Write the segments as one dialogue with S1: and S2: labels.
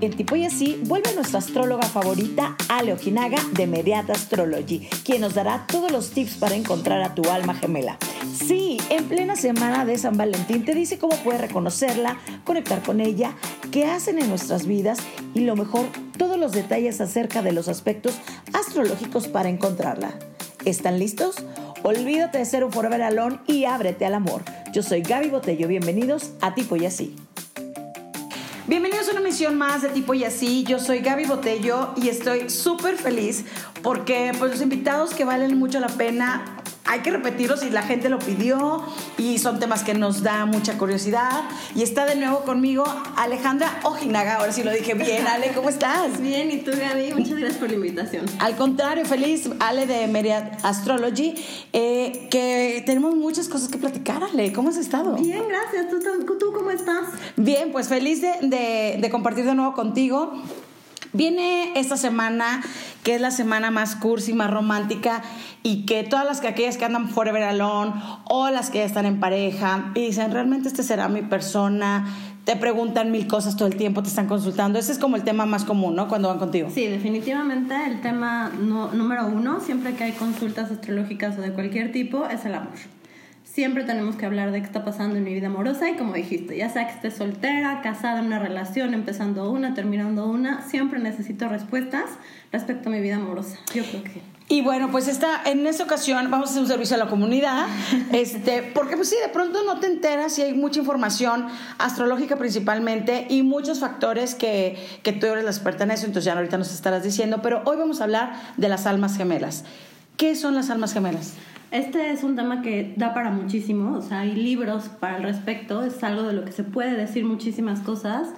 S1: en Tipo y Así vuelve nuestra astróloga favorita, Ale Ojinaga de Mediata Astrology, quien nos dará todos los tips para encontrar a tu alma gemela. Sí, en plena semana de San Valentín te dice cómo puedes reconocerla, conectar con ella, qué hacen en nuestras vidas y lo mejor, todos los detalles acerca de los aspectos astrológicos para encontrarla. ¿Están listos? Olvídate de ser un forever alone y ábrete al amor. Yo soy Gaby Botello, bienvenidos a Tipo y Así. Bienvenidos a una misión más de tipo y así. Yo soy Gaby Botello y estoy súper feliz porque pues, los invitados que valen mucho la pena hay que repetirlos y la gente lo pidió y son temas que nos da mucha curiosidad. Y está de nuevo conmigo Alejandra Ojinaga, ahora sí lo dije bien. Ale, ¿cómo estás?
S2: Bien, ¿y tú Gaby? Muchas gracias por la invitación.
S1: Al contrario, feliz, Ale de Meria Astrology, eh, que tenemos muchas cosas que platicar, Ale. ¿Cómo has estado?
S2: Bien, gracias. ¿Tú, tú cómo estás?
S1: Bien, pues feliz de, de compartir de nuevo contigo. Viene esta semana, que es la semana más cursi, más romántica, y que todas las que aquellas que andan forever alone o las que ya están en pareja y dicen, realmente este será mi persona, te preguntan mil cosas todo el tiempo, te están consultando. Ese es como el tema más común, ¿no? Cuando van contigo.
S2: Sí, definitivamente el tema número uno, siempre que hay consultas astrológicas o de cualquier tipo, es el amor siempre tenemos que hablar de qué está pasando en mi vida amorosa y como dijiste, ya sea que esté soltera, casada, en una relación, empezando una, terminando una, siempre necesito respuestas respecto a mi vida amorosa. Yo creo que
S1: y bueno, pues esta, en esta ocasión vamos a hacer un servicio a la comunidad, este, porque pues sí, de pronto no te enteras y hay mucha información astrológica principalmente y muchos factores que, que tú eres la experta en eso, entonces ya ahorita nos estarás diciendo, pero hoy vamos a hablar de las almas gemelas. ¿Qué son las almas gemelas?
S2: Este es un tema que da para muchísimo, o sea, hay libros para el respecto, es algo de lo que se puede decir muchísimas cosas.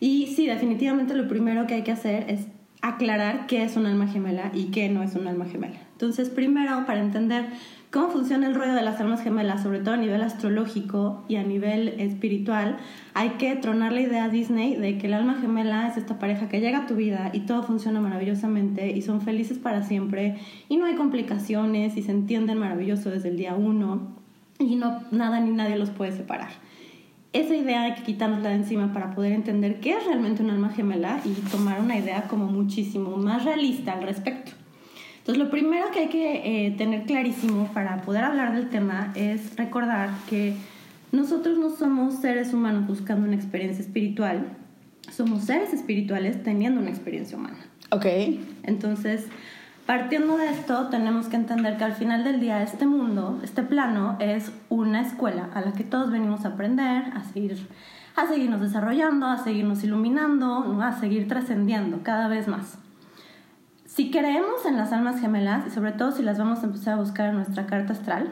S2: Y sí, definitivamente lo primero que hay que hacer es aclarar qué es un alma gemela y qué no es un alma gemela. Entonces, primero, para entender cómo funciona el rollo de las almas gemelas, sobre todo a nivel astrológico y a nivel espiritual, hay que tronar la idea Disney de que el alma gemela es esta pareja que llega a tu vida y todo funciona maravillosamente y son felices para siempre y no hay complicaciones y se entienden maravilloso desde el día uno y no nada ni nadie los puede separar. Esa idea hay que quitárnosla de encima para poder entender qué es realmente un alma gemela y tomar una idea como muchísimo más realista al respecto. Entonces, lo primero que hay que eh, tener clarísimo para poder hablar del tema es recordar que nosotros no somos seres humanos buscando una experiencia espiritual, somos seres espirituales teniendo una experiencia humana.
S1: Ok.
S2: Entonces, partiendo de esto, tenemos que entender que al final del día este mundo, este plano, es una escuela a la que todos venimos a aprender, a seguir a seguirnos desarrollando, a seguirnos iluminando, a seguir trascendiendo cada vez más. Si creemos en las almas gemelas, y sobre todo si las vamos a empezar a buscar en nuestra carta astral,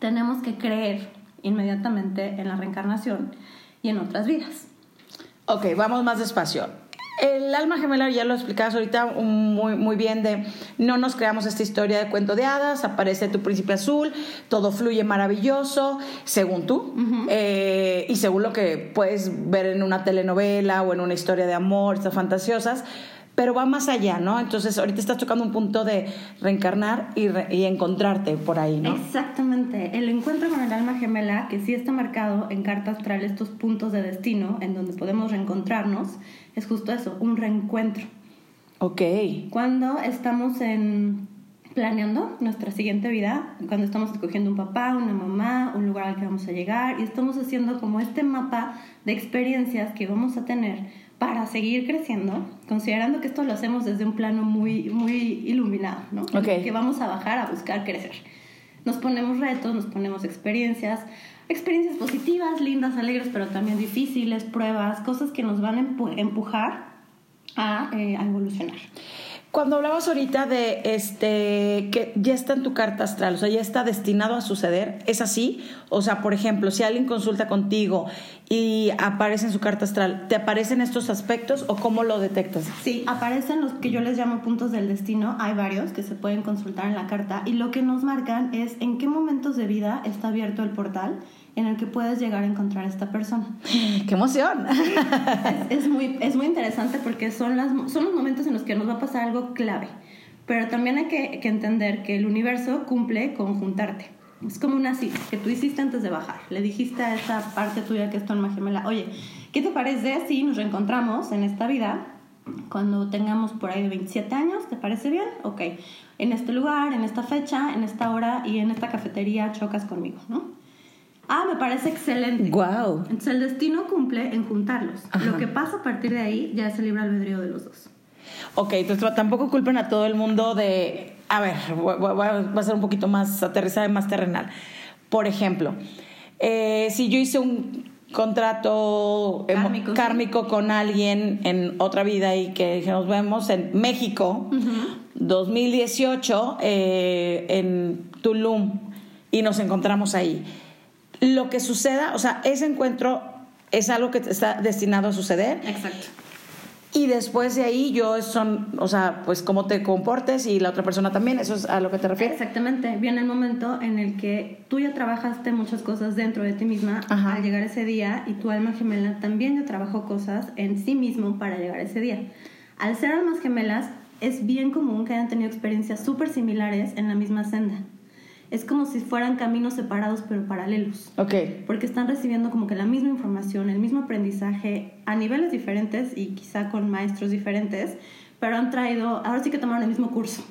S2: tenemos que creer inmediatamente en la reencarnación y en otras vidas.
S1: Ok, vamos más despacio. El alma gemela, ya lo explicabas ahorita muy, muy bien, de no nos creamos esta historia de cuento de hadas, aparece tu príncipe azul, todo fluye maravilloso, según tú, eh, y según lo que puedes ver en una telenovela o en una historia de amor, estas fantasiosas, pero va más allá, ¿no? Entonces, ahorita estás tocando un punto de reencarnar y, y, encontrarte por ahí, ¿no?
S2: Exactamente. El encuentro con el alma gemela, que sí está marcado en carta astral estos puntos de destino en donde podemos reencontrarnos, es justo eso, un reencuentro.
S1: Ok.
S2: Cuando estamos en planeando nuestra siguiente vida, cuando estamos escogiendo un papá, una mamá, un lugar al que vamos a llegar y estamos haciendo como este mapa de experiencias que vamos a tener para seguir creciendo, considerando que esto lo hacemos desde un plano muy, muy iluminado, ¿no? Que vamos a bajar a buscar crecer. Nos ponemos retos, nos ponemos experiencias, experiencias positivas, lindas, alegres, pero también difíciles, pruebas, cosas que nos van a empujar a, eh, a evolucionar.
S1: Cuando hablabas ahorita de este que ya está en tu carta astral, o sea, ya está destinado a suceder, ¿es así? O sea, por ejemplo, si alguien consulta contigo y aparece en su carta astral, ¿te aparecen estos aspectos o cómo lo detectas?
S2: Sí, aparecen los que yo les llamo puntos del destino, hay varios que se pueden consultar en la carta y lo que nos marcan es en qué momentos de vida está abierto el portal en el que puedes llegar a encontrar a esta persona.
S1: ¡Qué emoción!
S2: Es, muy, es muy interesante porque son, las, son los momentos en los que nos va a pasar algo clave, pero también hay que, que entender que el universo cumple con juntarte. Es como una cita que tú hiciste antes de bajar. Le dijiste a esa parte tuya que es tu alma gemela, oye, ¿qué te parece si nos reencontramos en esta vida cuando tengamos por ahí de 27 años? ¿Te parece bien? Ok. En este lugar, en esta fecha, en esta hora y en esta cafetería chocas conmigo, ¿no? Ah, me parece excelente.
S1: Wow.
S2: Entonces el destino cumple en juntarlos. Lo que pasa a partir de ahí ya es el libre albedrío de los dos.
S1: Ok, entonces tampoco culpen a todo el mundo de, a ver, va a ser un poquito más aterrizada y más terrenal. Por ejemplo, eh, si yo hice un contrato kármico, con alguien en otra vida y que nos vemos en México, 2018, eh, en Tulum, y nos encontramos ahí. Lo que suceda, o sea, ese encuentro es algo que está destinado a suceder.
S2: Exacto.
S1: Y después de ahí yo son, o sea, pues cómo te comportes y la otra persona también, ¿eso es a lo que te refieres?
S2: Exactamente, viene el momento en el que tú ya trabajaste muchas cosas dentro de ti misma al llegar ese día y tu alma gemela también ya trabajó cosas en sí mismo para llegar ese día. Al ser almas gemelas es bien común que hayan tenido experiencias súper similares en la misma senda es como si fueran caminos separados pero paralelos.
S1: Ok.
S2: Porque están recibiendo como que la misma información, el mismo aprendizaje a niveles diferentes y quizá con maestros diferentes, pero han traído, ahora sí que tomaron el mismo curso.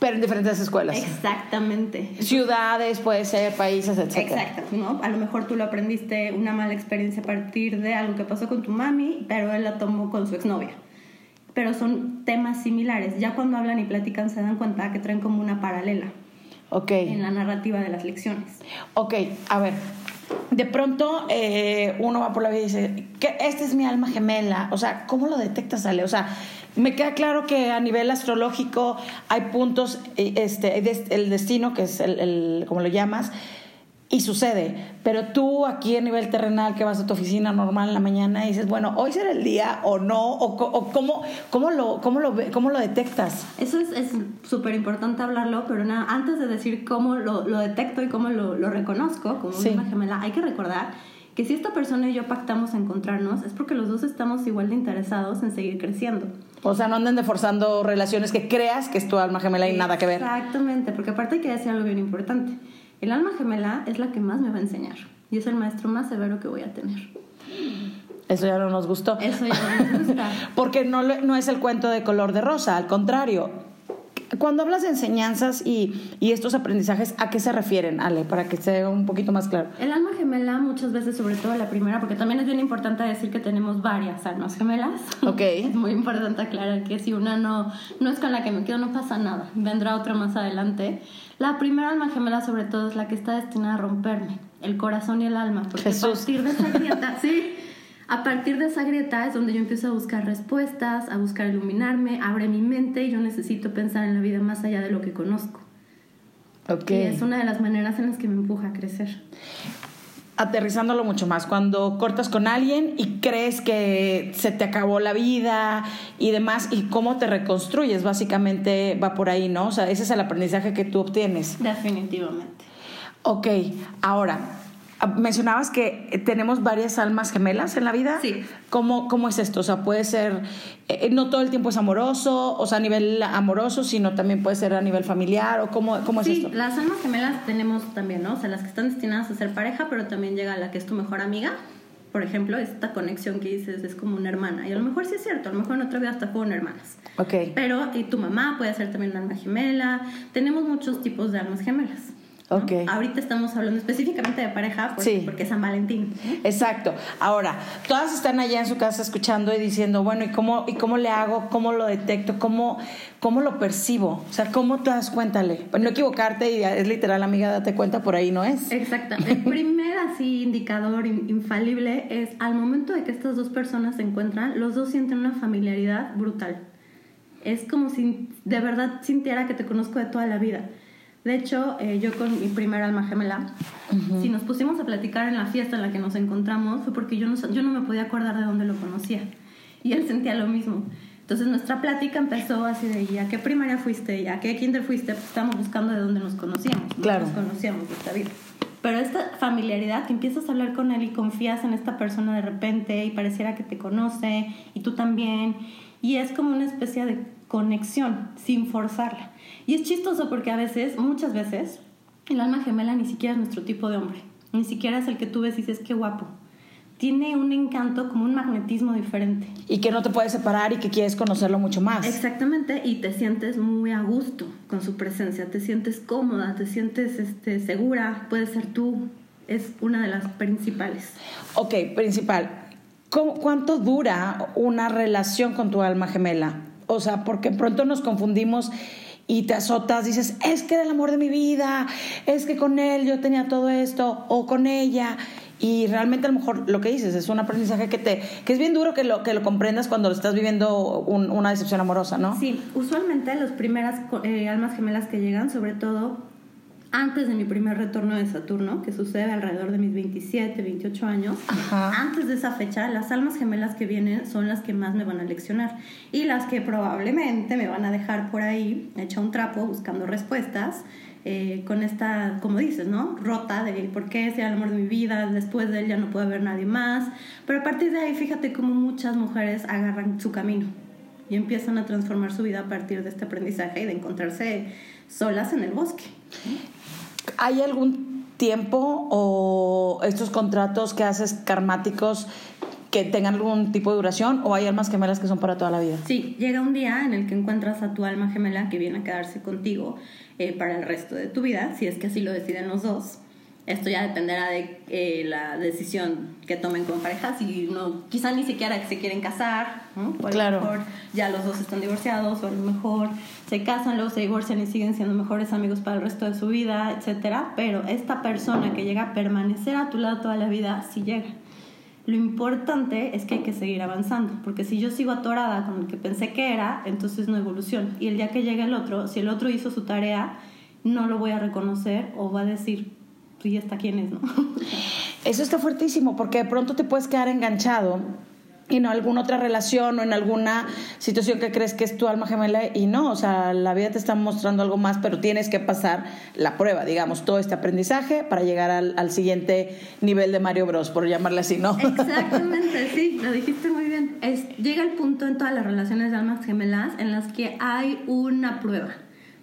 S1: Pero en diferentes escuelas.
S2: Exactamente.
S1: Ciudades, puede ser, países, etc.
S2: Exacto, ¿no? A lo mejor tú lo aprendiste una mala experiencia a partir de algo que pasó con tu mami, pero él la tomó con su exnovia. Pero son temas similares. Ya cuando hablan y platican se dan cuenta que traen como una paralela. En la narrativa de las lecciones.
S1: Ok, a ver. De pronto eh, uno va por la vida y dice, que esta es mi alma gemela. O sea, ¿cómo lo detectas, Ale? O sea, me queda claro que a nivel astrológico hay puntos, eh, este, el destino, que es el, el como lo llamas, y sucede. Pero tú aquí a nivel terrenal que vas a tu oficina normal en la mañana y dices, bueno, hoy será el día o no, o, cómo, cómo, lo, cómo, lo, cómo lo detectas.
S2: Eso es súper importante hablarlo, pero nada, antes de decir cómo lo, lo detecto y cómo lo, lo reconozco como una gemela, hay que recordar que si esta persona y yo pactamos a encontrarnos es porque los dos estamos igual de interesados en seguir creciendo.
S1: O sea, no anden forzando relaciones que creas que es tu alma gemela y nada que ver.
S2: Exactamente, porque aparte hay que decir algo bien importante. El alma gemela es la que más me va a enseñar y es el maestro más severo que voy a tener.
S1: Eso ya no nos gustó.
S2: Eso ya no nos gusta.
S1: Porque no, no es el cuento de color de rosa, al contrario. Cuando hablas de enseñanzas y, y, estos aprendizajes, ¿a qué se refieren, Ale? Para que sea un poquito más claro.
S2: El alma gemela, muchas veces, sobre todo la primera, porque también es bien importante decir que tenemos varias almas gemelas.
S1: Ok.
S2: es muy importante aclarar que si una no, no es con la que me quedo, no pasa nada. Vendrá otra más adelante. La primera alma gemela, sobre todo, es la que está destinada a romperme, el corazón y el alma. Porque a partir de esa grieta, sí, a partir de esa grieta es donde yo empiezo a buscar respuestas, a buscar iluminarme, abre mi mente y yo necesito pensar en la vida más allá de lo que conozco.
S1: Okay.
S2: Y es una de las maneras en las que me empuja a crecer
S1: aterrizándolo mucho más, cuando cortas con alguien y crees que se te acabó la vida y demás, y cómo te reconstruyes, básicamente va por ahí, ¿no? O sea, ese es el aprendizaje que tú obtienes.
S2: Definitivamente.
S1: Ok, ahora, Ah, mencionabas que tenemos varias almas gemelas en la vida.
S2: Sí.
S1: ¿Cómo, cómo es esto? O sea, puede ser, eh, no todo el tiempo es amoroso, o sea, a nivel amoroso, sino también puede ser a nivel familiar, o cómo, cómo es
S2: sí,
S1: esto?
S2: las almas gemelas tenemos también, ¿no? O sea, las que están destinadas a ser pareja, pero también llega la que es tu mejor amiga. Por ejemplo, esta conexión que dices es como una hermana. Y a lo mejor sí es cierto, a lo mejor en otra vida hasta fueron hermanas.
S1: Ok.
S2: Pero y tu mamá puede ser también una alma gemela. Tenemos muchos tipos de almas gemelas. Ahorita estamos hablando específicamente de pareja porque, porque es San Valentín.
S1: Exacto. Ahora, todas están allá en su casa escuchando y diciendo, bueno, ¿y cómo, y cómo le hago? ¿Cómo lo detecto? ¿Cómo, ¿Cómo lo percibo? O sea, ¿cómo te das cuenta? Pues no equivocarte y es literal, amiga, date cuenta, por ahí no es.
S2: Exacto. El primer así indicador infalible es al momento de que estas dos personas se encuentran, los dos sienten una familiaridad brutal. Es como si de verdad sintiera que te conozco de toda la vida de hecho, eh, yo con mi primera alma gemela, si nos pusimos a platicar en la fiesta en la que nos encontramos, fue porque yo no, yo no me podía acordar de dónde lo conocía. Y él sentía lo mismo. Entonces nuestra plática empezó así de, ¿y a qué primaria fuiste? ¿Y a qué kinder fuiste? Pues estábamos buscando de dónde nos conocíamos.
S1: Claro.
S2: Nos conocíamos de esta vida. Pero esta familiaridad, que empiezas a hablar con él y confías en esta persona de repente y pareciera que te conoce y tú también. Y es como una especie de conexión sin forzarla. Y es chistoso porque a veces, muchas veces, el alma gemela ni siquiera es nuestro tipo de hombre, ni siquiera es el que tú ves y dices qué guapo. Tiene un encanto como un magnetismo diferente.
S1: Y que no te puedes separar y que quieres conocerlo mucho más.
S2: Exactamente, y te sientes muy a gusto con su presencia, te sientes cómoda, te sientes este, segura, puedes ser tú, es una de las principales.
S1: Ok, principal. ¿Cuánto dura una relación con tu alma gemela? O sea, porque pronto nos confundimos y te azotas, dices, es que era el amor de mi vida, es que con él yo tenía todo esto, o con ella. Y realmente a lo mejor lo que dices es un aprendizaje que te que es bien duro que lo que lo comprendas cuando estás viviendo una decepción amorosa, ¿no?
S2: Sí, usualmente las primeras eh, almas gemelas que llegan, sobre todo antes de mi primer retorno de Saturno, que sucede alrededor de mis 27, 28 años, antes de esa fecha, las almas gemelas que vienen son las que más me van a leccionar y las que probablemente me van a dejar por ahí hecha un trapo buscando respuestas. Eh, con esta, como dices, ¿no? Rota de por qué sea el amor de mi vida, después de él ya no puede haber nadie más. Pero a partir de ahí, fíjate cómo muchas mujeres agarran su camino y empiezan a transformar su vida a partir de este aprendizaje y de encontrarse solas en el bosque.
S1: ¿Hay algún tiempo o estos contratos que haces karmáticos que tengan algún tipo de duración o hay almas gemelas que son para toda la vida?
S2: Sí, llega un día en el que encuentras a tu alma gemela que viene a quedarse contigo eh, para el resto de tu vida, si es que así lo deciden los dos. Esto ya dependerá de eh, la decisión que tomen como pareja. Si no, quizá ni siquiera se quieren casar, o a lo mejor ya los dos están divorciados, o a lo mejor se casan, luego se divorcian y siguen siendo mejores amigos para el resto de su vida, etcétera. Pero esta persona que llega a permanecer a tu lado toda la vida, sí llega. Lo importante es que hay que seguir avanzando, porque si yo sigo atorada con lo que pensé que era, entonces no evolución. Y el día que llegue el otro, si el otro hizo su tarea, no lo voy a reconocer o va a decir, y hasta quién es, ¿no?
S1: Eso está fuertísimo porque de pronto te puedes quedar enganchado en alguna otra relación o en alguna situación que crees que es tu alma gemela y no, o sea, la vida te está mostrando algo más, pero tienes que pasar la prueba, digamos, todo este aprendizaje para llegar al, siguiente nivel de Mario Bros, por llamarle así, ¿no?
S2: Exactamente, sí, lo dijiste muy bien. Es, llega el punto en todas las relaciones de almas gemelas en las que hay una prueba,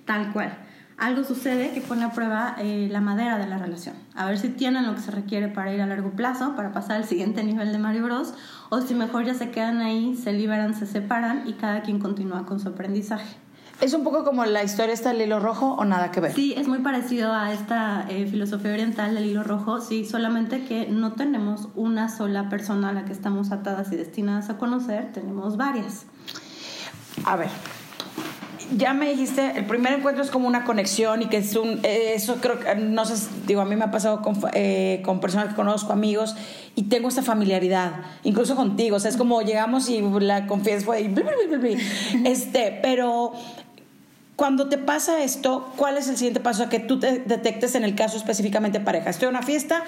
S2: tal cual algo sucede que pone a prueba eh, la madera de la relación. A ver si tienen lo que se requiere para ir a largo plazo, para pasar al siguiente nivel de Mario Bros. O si mejor ya se quedan ahí, se liberan, se separan y cada quien continúa con su aprendizaje.
S1: ¿Es un poco como la historia está del hilo rojo o nada que ver?
S2: Sí, es muy parecido a esta eh, filosofía oriental del hilo rojo, sí, solamente que no tenemos una sola persona a la que estamos atadas y destinadas a conocer, tenemos varias.
S1: A ver, ya me dijiste, el primer encuentro es como una conexión y que es un, eh, eso creo que, no sé, digo, a mí me ha pasado con, eh, con personas que conozco, amigos, y tengo esta familiaridad, incluso contigo, o sea, es como llegamos y la confianza fue, este, pero cuando te pasa esto, ¿cuál es el siguiente paso a que tú te detectes en el caso específicamente pareja? Estoy en una fiesta,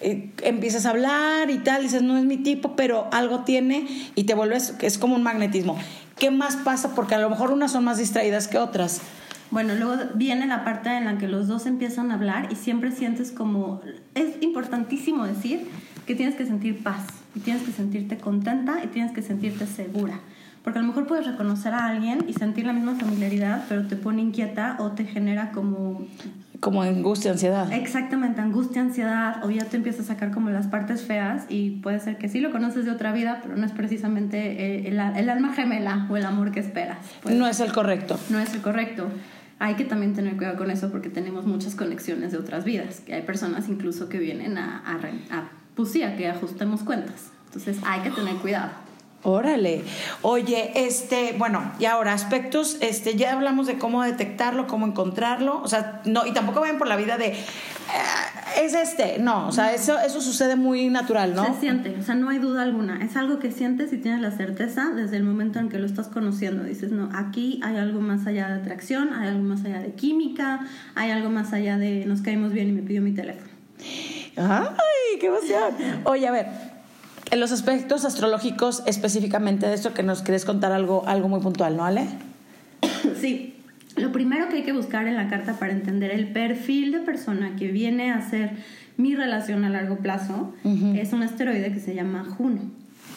S1: eh, empiezas a hablar y tal, dices, no es mi tipo, pero algo tiene y te vuelves, es como un magnetismo. ¿Qué más pasa? Porque a lo mejor unas son más distraídas que otras.
S2: Bueno, luego viene la parte en la que los dos empiezan a hablar y siempre sientes como... Es importantísimo decir que tienes que sentir paz y tienes que sentirte contenta y tienes que sentirte segura. Porque a lo mejor puedes reconocer a alguien y sentir la misma familiaridad, pero te pone inquieta o te genera como
S1: como angustia, ansiedad.
S2: Exactamente, angustia, ansiedad, o ya te empieza a sacar como las partes feas y puede ser que sí lo conoces de otra vida, pero no es precisamente eh, el, el, alma gemela o el amor que esperas.
S1: Pues, no es el correcto.
S2: No es el correcto. Hay que también tener cuidado con eso porque tenemos muchas conexiones de otras vidas, que hay personas incluso que vienen a, a, a pues sí, a que ajustemos cuentas. Entonces hay que tener cuidado.
S1: Órale. Oye, este, bueno, y ahora aspectos, este, ya hablamos de cómo detectarlo, cómo encontrarlo, o sea, no, y tampoco vayan por la vida de eh, es este, no, o sea, eso, eso sucede muy natural, ¿no?
S2: Se siente, o sea, no hay duda alguna, es algo que sientes y tienes la certeza desde el momento en que lo estás conociendo, dices, no, aquí hay algo más allá de atracción, hay algo más allá de química, hay algo más allá de nos caímos bien y me pidió mi teléfono.
S1: ¡Ay, qué emoción! Oye, a ver, en los aspectos astrológicos específicamente de esto que nos quieres contar algo, algo muy puntual, ¿no, Ale?
S2: Sí. Lo primero que hay que buscar en la carta para entender el perfil de persona que viene a ser mi relación a largo plazo es un asteroide que se llama Juno.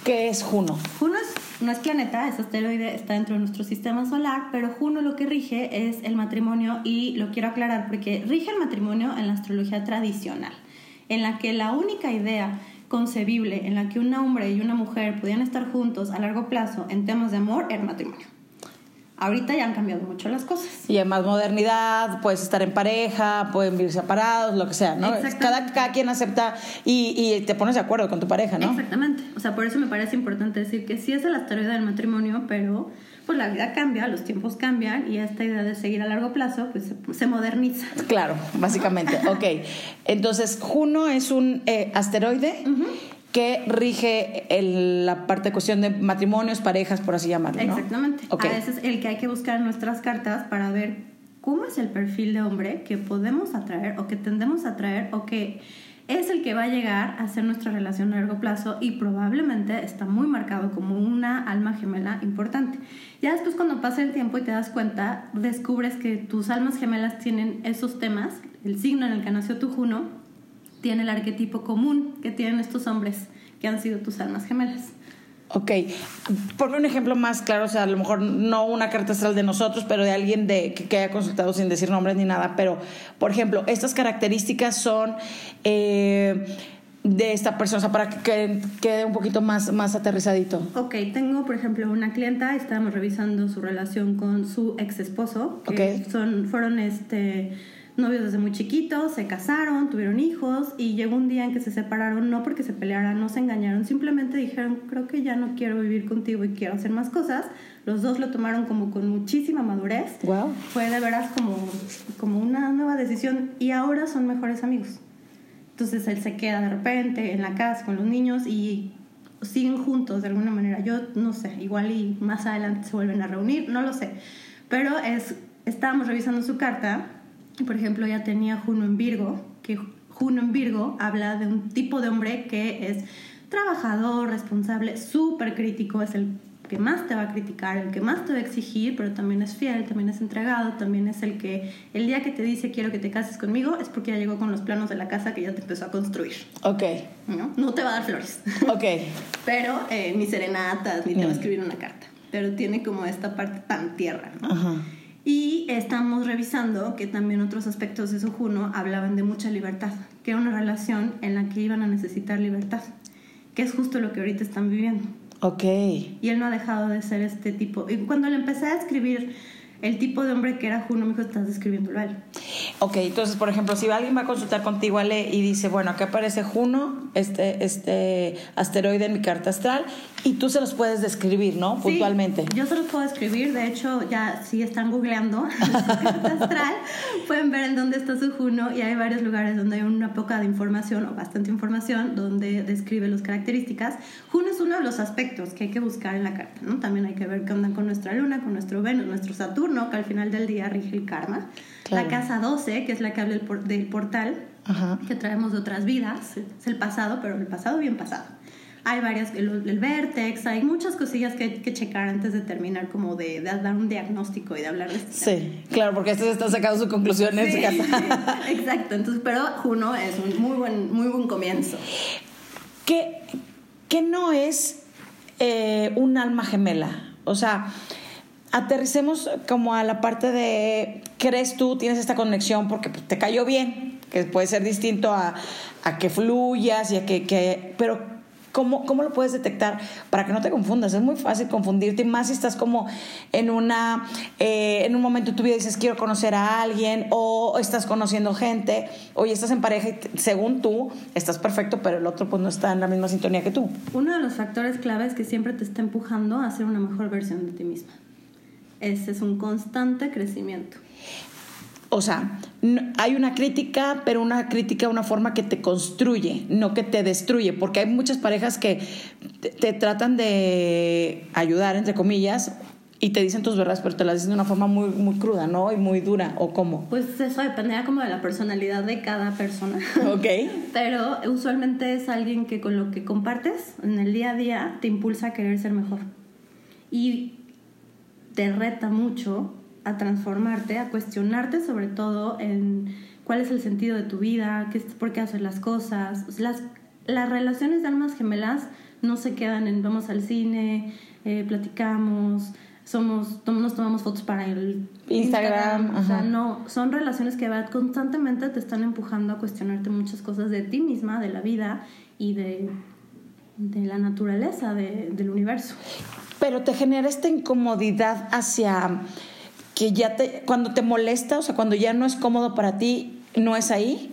S1: ¿Qué es Juno?
S2: Juno no es planeta, es asteroide, está dentro de nuestro sistema solar, pero Juno lo que rige es el matrimonio y lo quiero aclarar porque rige el matrimonio en la astrología tradicional, en la que la única idea concebible en la que un hombre y una mujer podían estar juntos a largo plazo en temas de amor era el matrimonio. Ahorita ya han cambiado mucho las cosas.
S1: Y hay más modernidad, puedes estar en pareja, pueden vivir separados, lo que sea, ¿no? Cada, cada quien acepta y, y, te pones de acuerdo con tu pareja, ¿no?
S2: Exactamente. O sea, por eso me parece importante decir que sí es el asteroide del matrimonio, pero pues la vida cambia, los tiempos cambian y esta idea de seguir a largo plazo pues se, moderniza.
S1: Claro, básicamente. ok. Entonces, Juno es un eh, asteroide que rige la parte de cuestión de matrimonios, parejas, por así llamarlo.
S2: ¿no? Exactamente. A veces el que hay que buscar en nuestras cartas para ver cómo es el perfil de hombre que podemos atraer o que tendemos a atraer o que es el que va a llegar a ser nuestra relación a largo plazo y probablemente está muy marcado como una alma gemela importante. Ya después cuando pasa el tiempo y te das cuenta, descubres que tus almas gemelas tienen esos temas, el signo en el que nació tu Juno tiene el arquetipo común que tienen estos hombres que han sido tus almas gemelas.
S1: Ok, ponme un ejemplo más claro, o sea, a lo mejor no una carta astral de nosotros, pero de alguien de, que, haya consultado sin decir nombres ni nada, pero, por ejemplo, estas características son eh, de esta persona, o sea, para que quede un poquito más, más aterrizadito.
S2: Ok, tengo, por ejemplo, una clienta, estábamos revisando su relación con su ex esposo, que son, fueron este novios desde muy chiquitos, se casaron, tuvieron hijos y llegó un día en que se separaron, no porque se pelearan, no se engañaron, simplemente dijeron, creo que ya no quiero vivir contigo y quiero hacer más cosas. Los dos lo tomaron como con muchísima madurez.
S1: Wow.
S2: Fue de veras como, como una nueva decisión y ahora son mejores amigos. Entonces él se queda de repente en la casa con los niños y siguen juntos de alguna manera. Yo no sé, igual y más adelante se vuelven a reunir, no lo sé. Pero es, estábamos revisando su carta por ejemplo, ya tenía Juno en Virgo, que Juno en Virgo habla de un tipo de hombre que es trabajador, responsable, súper crítico, es el que más te va a criticar, el que más te va a exigir, pero también es fiel, también es entregado, también es el que el día que te dice quiero que te cases conmigo es porque ya llegó con los planos de la casa que ya te empezó a construir.
S1: Ok.
S2: No, no te va a dar flores.
S1: Ok.
S2: pero eh, ni serenatas, ni te va a escribir una carta. Pero tiene como esta parte tan tierra. ¿no? Ajá. Y estamos revisando que también otros aspectos de su Juno hablaban de mucha libertad, que era una relación en la que iban a necesitar libertad, que es justo lo que ahorita están viviendo.
S1: Ok.
S2: Y él no ha dejado de ser este tipo. Y cuando le empecé a escribir el tipo de hombre que era Juno, me dijo, estás describiéndolo a él.
S1: Ok, entonces, por ejemplo, si alguien va a consultar contigo, Ale, y dice, bueno, acá aparece Juno, este, este asteroide en mi carta astral, y tú se los puedes describir, ¿no? Puntualmente.
S2: Yo se los puedo describir, de hecho, ya si están googleando astral, pueden ver en dónde está su Juno, y hay varios lugares donde hay una poca de información, o bastante información, donde describe las características. Juno es uno de los aspectos que hay que buscar en la carta, ¿no? También hay que ver qué andan con nuestra luna, con nuestro Venus, nuestro Saturno, que al final del día rige el karma. La casa 12, que es la que habla del, portal, que traemos de otras vidas, es el pasado, pero el pasado bien pasado. Hay varias, el, el vértex, hay muchas cosillas que hay que checar antes de terminar, como de, dar un diagnóstico y de hablar de
S1: este Sí, claro, porque esto está sacando su conclusión en sí,
S2: Exacto, entonces, pero Juno es un muy buen, muy buen comienzo.
S1: ¿Qué, qué no es eh, un alma gemela? O sea, aterricemos como a la parte de, ¿crees tú, tienes esta conexión porque te cayó bien? Que puede ser distinto a, a que fluyas y a que, que pero ¿Cómo, ¿Cómo, lo puedes detectar para que no te confundas? Es muy fácil confundirte, más si estás como en, una, eh, en un momento de tu vida dices quiero conocer a alguien o estás conociendo gente o estás en pareja y según tú estás perfecto, pero el otro pues no está en la misma sintonía que tú.
S2: Uno de los factores claves que siempre te está empujando a ser una mejor versión de ti misma. Ese es un constante crecimiento.
S1: O sea, hay una crítica, pero una crítica de una forma que te construye, no que te destruye, porque hay muchas parejas que te, tratan de ayudar, entre comillas, y te dicen tus verdades, pero te las dicen de una forma muy, muy cruda, ¿no? Y muy dura, ¿o cómo?
S2: Pues eso dependía como de la personalidad de cada persona.
S1: Ok.
S2: pero usualmente es alguien que con lo que compartes en el día a día te impulsa a querer ser mejor. Y te reta mucho a transformarte, a cuestionarte sobre todo en cuál es el sentido de tu vida, qué, por qué hacer las cosas. Las, las relaciones de almas gemelas no se quedan en vamos al cine, eh, platicamos, somos, nos tomamos fotos para el
S1: Instagram.
S2: o sea, no, son relaciones que constantemente te están empujando a cuestionarte muchas cosas de ti misma, de la vida y de, de la naturaleza, de, del universo.
S1: Pero te genera esta incomodidad hacia que ya te, cuando te molesta, o sea, cuando ya no es cómodo para ti, no es ahí.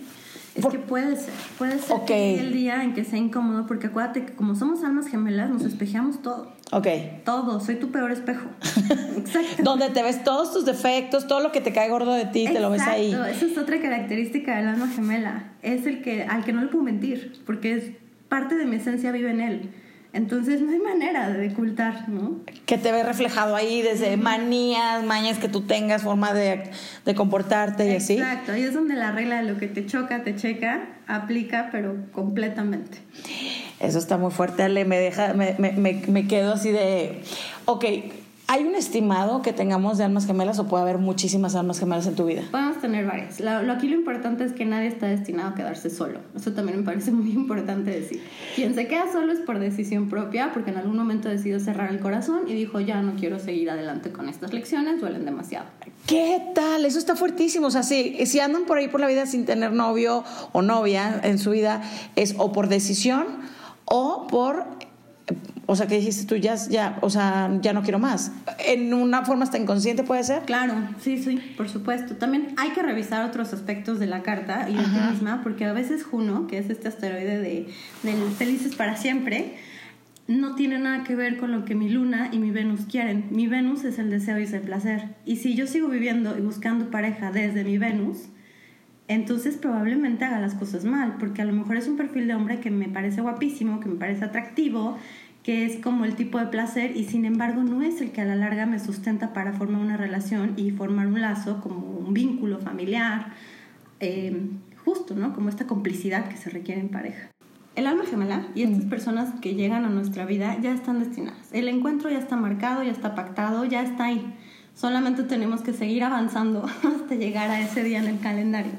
S2: Es que puede ser, puede ser que el día en que sea incómodo, porque acuérdate que como somos almas gemelas, nos espejeamos todo.
S1: Ok.
S2: Todo, soy tu peor espejo.
S1: Exacto. Donde te ves todos tus defectos, todo lo que te cae gordo de ti, te lo ves ahí.
S2: Esa es otra característica del alma gemela. Es el que, al que no le puedo mentir, porque es parte de mi esencia vive en él. Entonces no hay manera de ocultar, ¿no?
S1: Que te ve reflejado ahí desde manías, mañas que tú tengas, forma de, de comportarte y así.
S2: Exacto, ahí es donde la regla de lo que te choca, te checa, aplica, pero completamente.
S1: Eso está muy fuerte, Ale, me deja, me, me, me quedo así de, ok, ¿Hay un estimado que tengamos de almas gemelas o puede haber muchísimas almas gemelas en tu vida?
S2: Podemos tener varias. Lo, aquí lo importante es que nadie está destinado a quedarse solo. Eso también me parece muy importante decir. Quien se queda solo es por decisión propia, porque en algún momento decidió cerrar el corazón y dijo, ya no quiero seguir adelante con estas lecciones, duelen demasiado.
S1: ¿Qué tal? Eso está fuertísimo. O sea, si, si andan por ahí por la vida sin tener novio o novia en su vida, es o por decisión o por o sea, que dijiste tú, ya, ya, o sea, ya no quiero más. ¿En una forma hasta inconsciente puede ser?
S2: Claro, sí, sí, por supuesto. También hay que revisar otros aspectos de la carta y de ti misma, porque a veces Juno, que es este asteroide de, del Felices para Siempre, no tiene nada que ver con lo que mi luna y mi Venus quieren. Mi Venus es el deseo y es el placer. Y si yo sigo viviendo y buscando pareja desde mi Venus, entonces probablemente haga las cosas mal, porque a lo mejor es un perfil de hombre que me parece guapísimo, que me parece atractivo, que es como el tipo de placer y sin embargo no es el que a la larga me sustenta para formar una relación y formar un lazo como un vínculo familiar, eh, justo, ¿no? Como esta complicidad que se requiere en pareja. El alma gemela y estas mm. personas que llegan a nuestra vida ya están destinadas. El encuentro ya está marcado, ya está pactado, ya está ahí. Solamente tenemos que seguir avanzando hasta llegar a ese día en el calendario.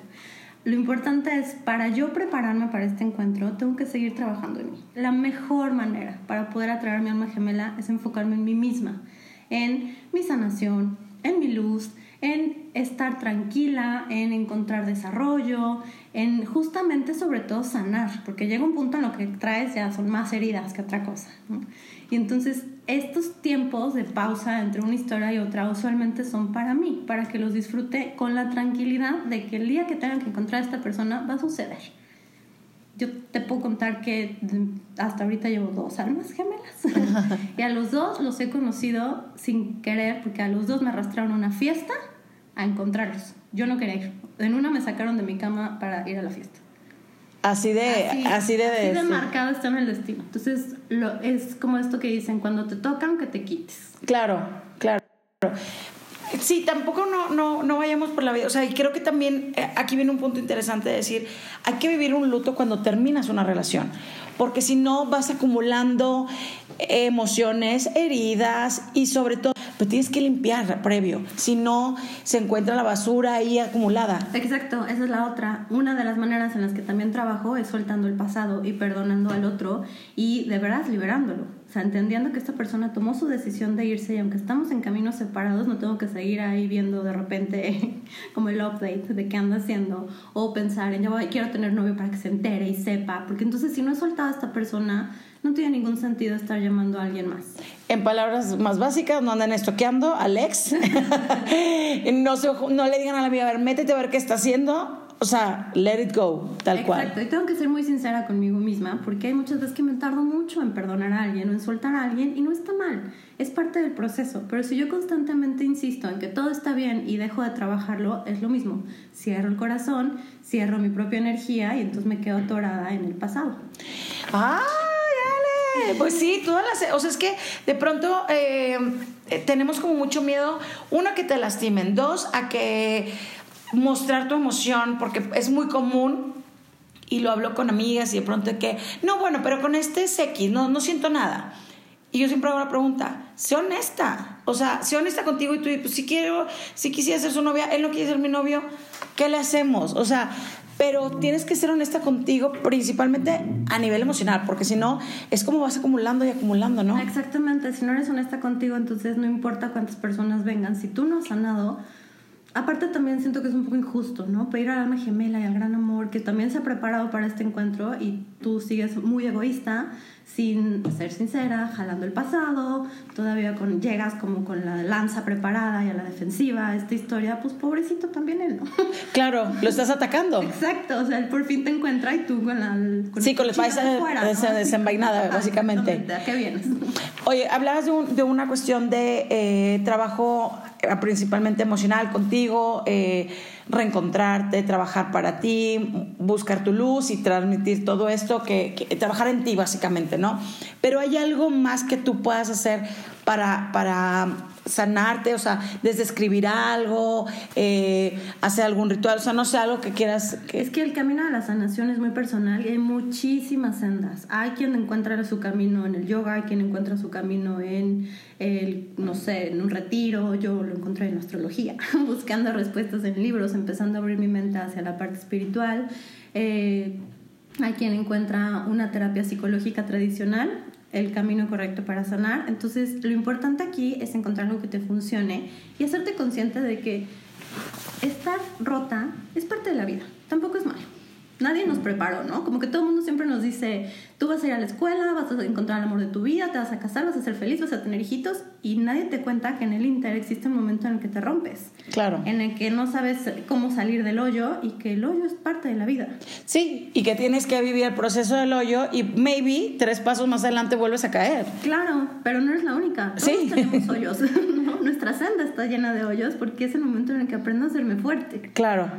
S2: Lo importante es, para yo prepararme para este encuentro, tengo que seguir trabajando en mí. La mejor manera para poder atraer a mi alma gemela es enfocarme en mí misma, en mi sanación, en mi luz, en estar tranquila, en encontrar desarrollo, en justamente sobre todo sanar, porque llega un punto en lo que traes ya son más heridas que otra cosa. Y entonces estos tiempos de pausa entre una historia y otra usualmente son para mí, para que los disfrute con la tranquilidad de que el día que tengan que encontrar a esta persona va a suceder. Yo te puedo contar que hasta ahorita llevo dos almas gemelas y a los dos los he conocido sin querer porque a los dos me arrastraron a una fiesta a encontrarlos. Yo no quería ir. En una me sacaron de mi cama para ir a la fiesta.
S1: Así de, así, de,
S2: así de marcado está en el destino. Entonces, lo, es como esto que dicen, cuando te tocan, que te quites.
S1: Claro, claro. Sí, tampoco no, no, no vayamos por la vida. O sea, y creo que también eh, aquí viene un punto interesante de decir, hay que vivir un luto cuando terminas una relación. Porque si no, vas acumulando emociones, heridas y sobre todo pues tienes que limpiar previo, si no se encuentra la basura ahí acumulada.
S2: Exacto, esa es la otra. Una de las maneras en las que también trabajo es soltando el pasado y perdonando al otro y de verdad liberándolo. Sea, entendiendo que esta persona tomó su decisión de irse y aunque estamos en caminos separados, no tengo que seguir ahí viendo de repente como el update de qué anda haciendo o pensar en, yo quiero tener novio para que se entere y sepa, porque entonces si no he soltado a esta persona, no tiene ningún sentido estar llamando a alguien más.
S1: En palabras más básicas, no anden estoqueando Alex. no, se, no le digan a la amiga, a ver, métete a ver qué está haciendo. O sea, let it go, tal cual.
S2: Exacto, y tengo que ser muy sincera conmigo misma, porque hay muchas veces que me tardo mucho en perdonar a alguien o en soltar a alguien, y no está mal, es parte del proceso. Pero si yo constantemente insisto en que todo está bien y dejo de trabajarlo, es lo mismo. Cierro el corazón, cierro mi propia energía y entonces me quedo atorada en el pasado.
S1: ¡Ah! Pues sí, todas las... O sea, es que de pronto eh, tenemos como mucho miedo, uno, a que te lastimen, dos, a que mostrar tu emoción, porque es muy común, y lo hablo con amigas y de pronto que, no, bueno, pero con este es X, no, no siento nada. Y yo siempre hago la pregunta, sé honesta. O sea, sé honesta contigo y tú, pues si quiero, si quisiera ser su novia, él no quiere ser mi novio, ¿qué le hacemos? O sea, pero tienes que ser honesta contigo, principalmente a nivel emocional, porque si no, es como vas acumulando y acumulando, ¿no?
S2: Exactamente, si no eres honesta contigo, entonces no importa cuántas personas vengan, si tú no has sanado, aparte también siento que es un poco injusto, ¿no? Pedir al alma gemela y al gran amor que también se ha preparado para este encuentro y tú sigues muy egoísta, sin ser sincera, jalando el pasado, todavía con, llegas como con la lanza preparada y a la defensiva, esta historia, pues pobrecito también él, ¿no?
S1: Claro, lo estás atacando.
S2: Exacto, o sea, él por fin te encuentra y tú con la...
S1: Con sí, con la paisa desenvainada, básicamente.
S2: ¿A qué vienes?
S1: Oye, hablabas de, de una cuestión de eh, trabajo principalmente emocional contigo, eh, reencontrarte, trabajar para ti, buscar tu luz y transmitir todo esto, que, trabajar en ti básicamente, ¿no? Pero hay algo más que tú puedas hacer para, para sanarte, o sea, desde escribir algo, eh, hacer algún ritual, o sea, no sé, algo que quieras. Que...
S2: Es que el camino de la sanación es muy personal y hay muchísimas sendas. Hay quien encuentra su camino en el yoga, hay quien encuentra su camino en el, no sé, en un retiro, yo lo encontré en astrología, buscando respuestas en libros, empezando a abrir mi mente hacia la parte espiritual. Eh, hay quien encuentra una terapia psicológica tradicional, el camino correcto para sanar. Entonces, lo importante aquí es encontrar algo que te funcione y hacerte consciente de que estar rota es parte de la vida, tampoco es malo nadie nos preparó, ¿no? Como que todo el mundo siempre nos dice, tú vas a ir a la escuela, vas a encontrar el amor de tu vida, te vas a casar, vas a ser feliz, vas a tener hijitos, y nadie te cuenta que en el Inter existe un momento en el que te rompes.
S1: Claro.
S2: En el que no sabes cómo salir del hoyo y que el hoyo es parte de la vida.
S1: Sí, y que tienes que vivir el proceso del hoyo y maybe tres pasos más adelante vuelves a caer.
S2: Claro, pero no eres la única. Todos sí. tenemos hoyos. Nuestra senda está llena de hoyos porque es el momento en el que aprendo a hacerme fuerte.
S1: Claro.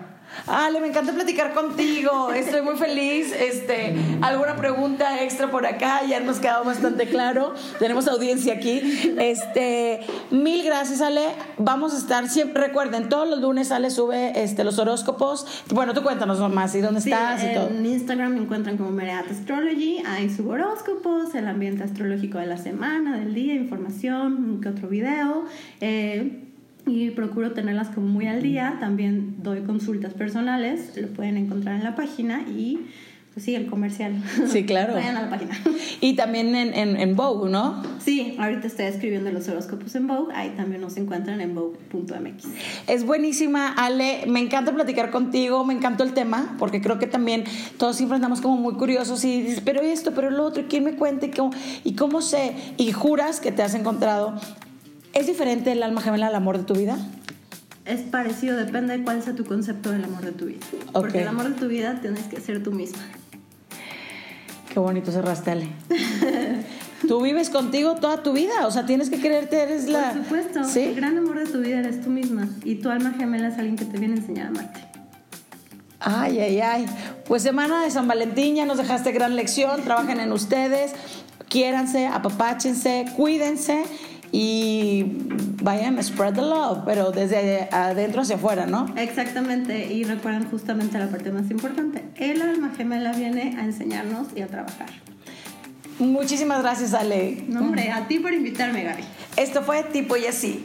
S1: Ale, me encanta platicar contigo. Estoy muy feliz. Este, alguna pregunta extra por acá, ya nos quedado bastante claro. Tenemos audiencia aquí. Este, mil gracias, Ale. Vamos a estar siempre, recuerden, todos los lunes Ale sube este, los horóscopos. Bueno, tú cuéntanos más y dónde estás y
S2: todo. En Instagram me encuentran como Mereat Astrology. Ahí subo horóscopos, el ambiente astrológico de la semana, del día, información, que otro video. Eh, y procuro tenerlas como muy al día. También doy consultas personales, lo pueden encontrar en la página y pues sí, el comercial.
S1: Sí, claro.
S2: Vayan a la página.
S1: Y también en, en, en, Vogue, ¿no?
S2: Sí, ahorita estoy escribiendo los horóscopos en Vogue, ahí también nos encuentran en Vogue.mx.
S1: Es buenísima, Ale, me encanta platicar contigo, me encantó el tema, porque creo que también todos siempre andamos como muy curiosos y dices, pero esto, pero lo otro, ¿quién me cuente? ¿Cómo? ¿Y cómo sé? Y juras que te has encontrado ¿Es diferente el alma gemela al amor de tu vida?
S2: Es parecido, depende de cuál sea tu concepto del amor de tu vida. Porque el amor de tu vida tienes que ser tú misma.
S1: Qué bonito cerraste, Ale. tú vives contigo toda tu vida, o sea, tienes que creerte, eres la...
S2: Por supuesto, ¿Sí? el gran amor de tu vida eres tú misma y tu alma gemela es alguien que te viene a enseñar a amarte.
S1: Ay, ay, ay. Pues semana de San Valentín ya nos dejaste gran lección, trabajen en ustedes, quiéranse, apapáchense, cuídense y vayan spread the love, pero desde adentro hacia afuera, ¿no?
S2: Exactamente, y recuerden justamente la parte más importante, el alma gemela viene a enseñarnos y a trabajar.
S1: Muchísimas gracias, Ale.
S2: No, hombre, a ti por invitarme, Gaby.
S1: Esto fue Tipo y Así.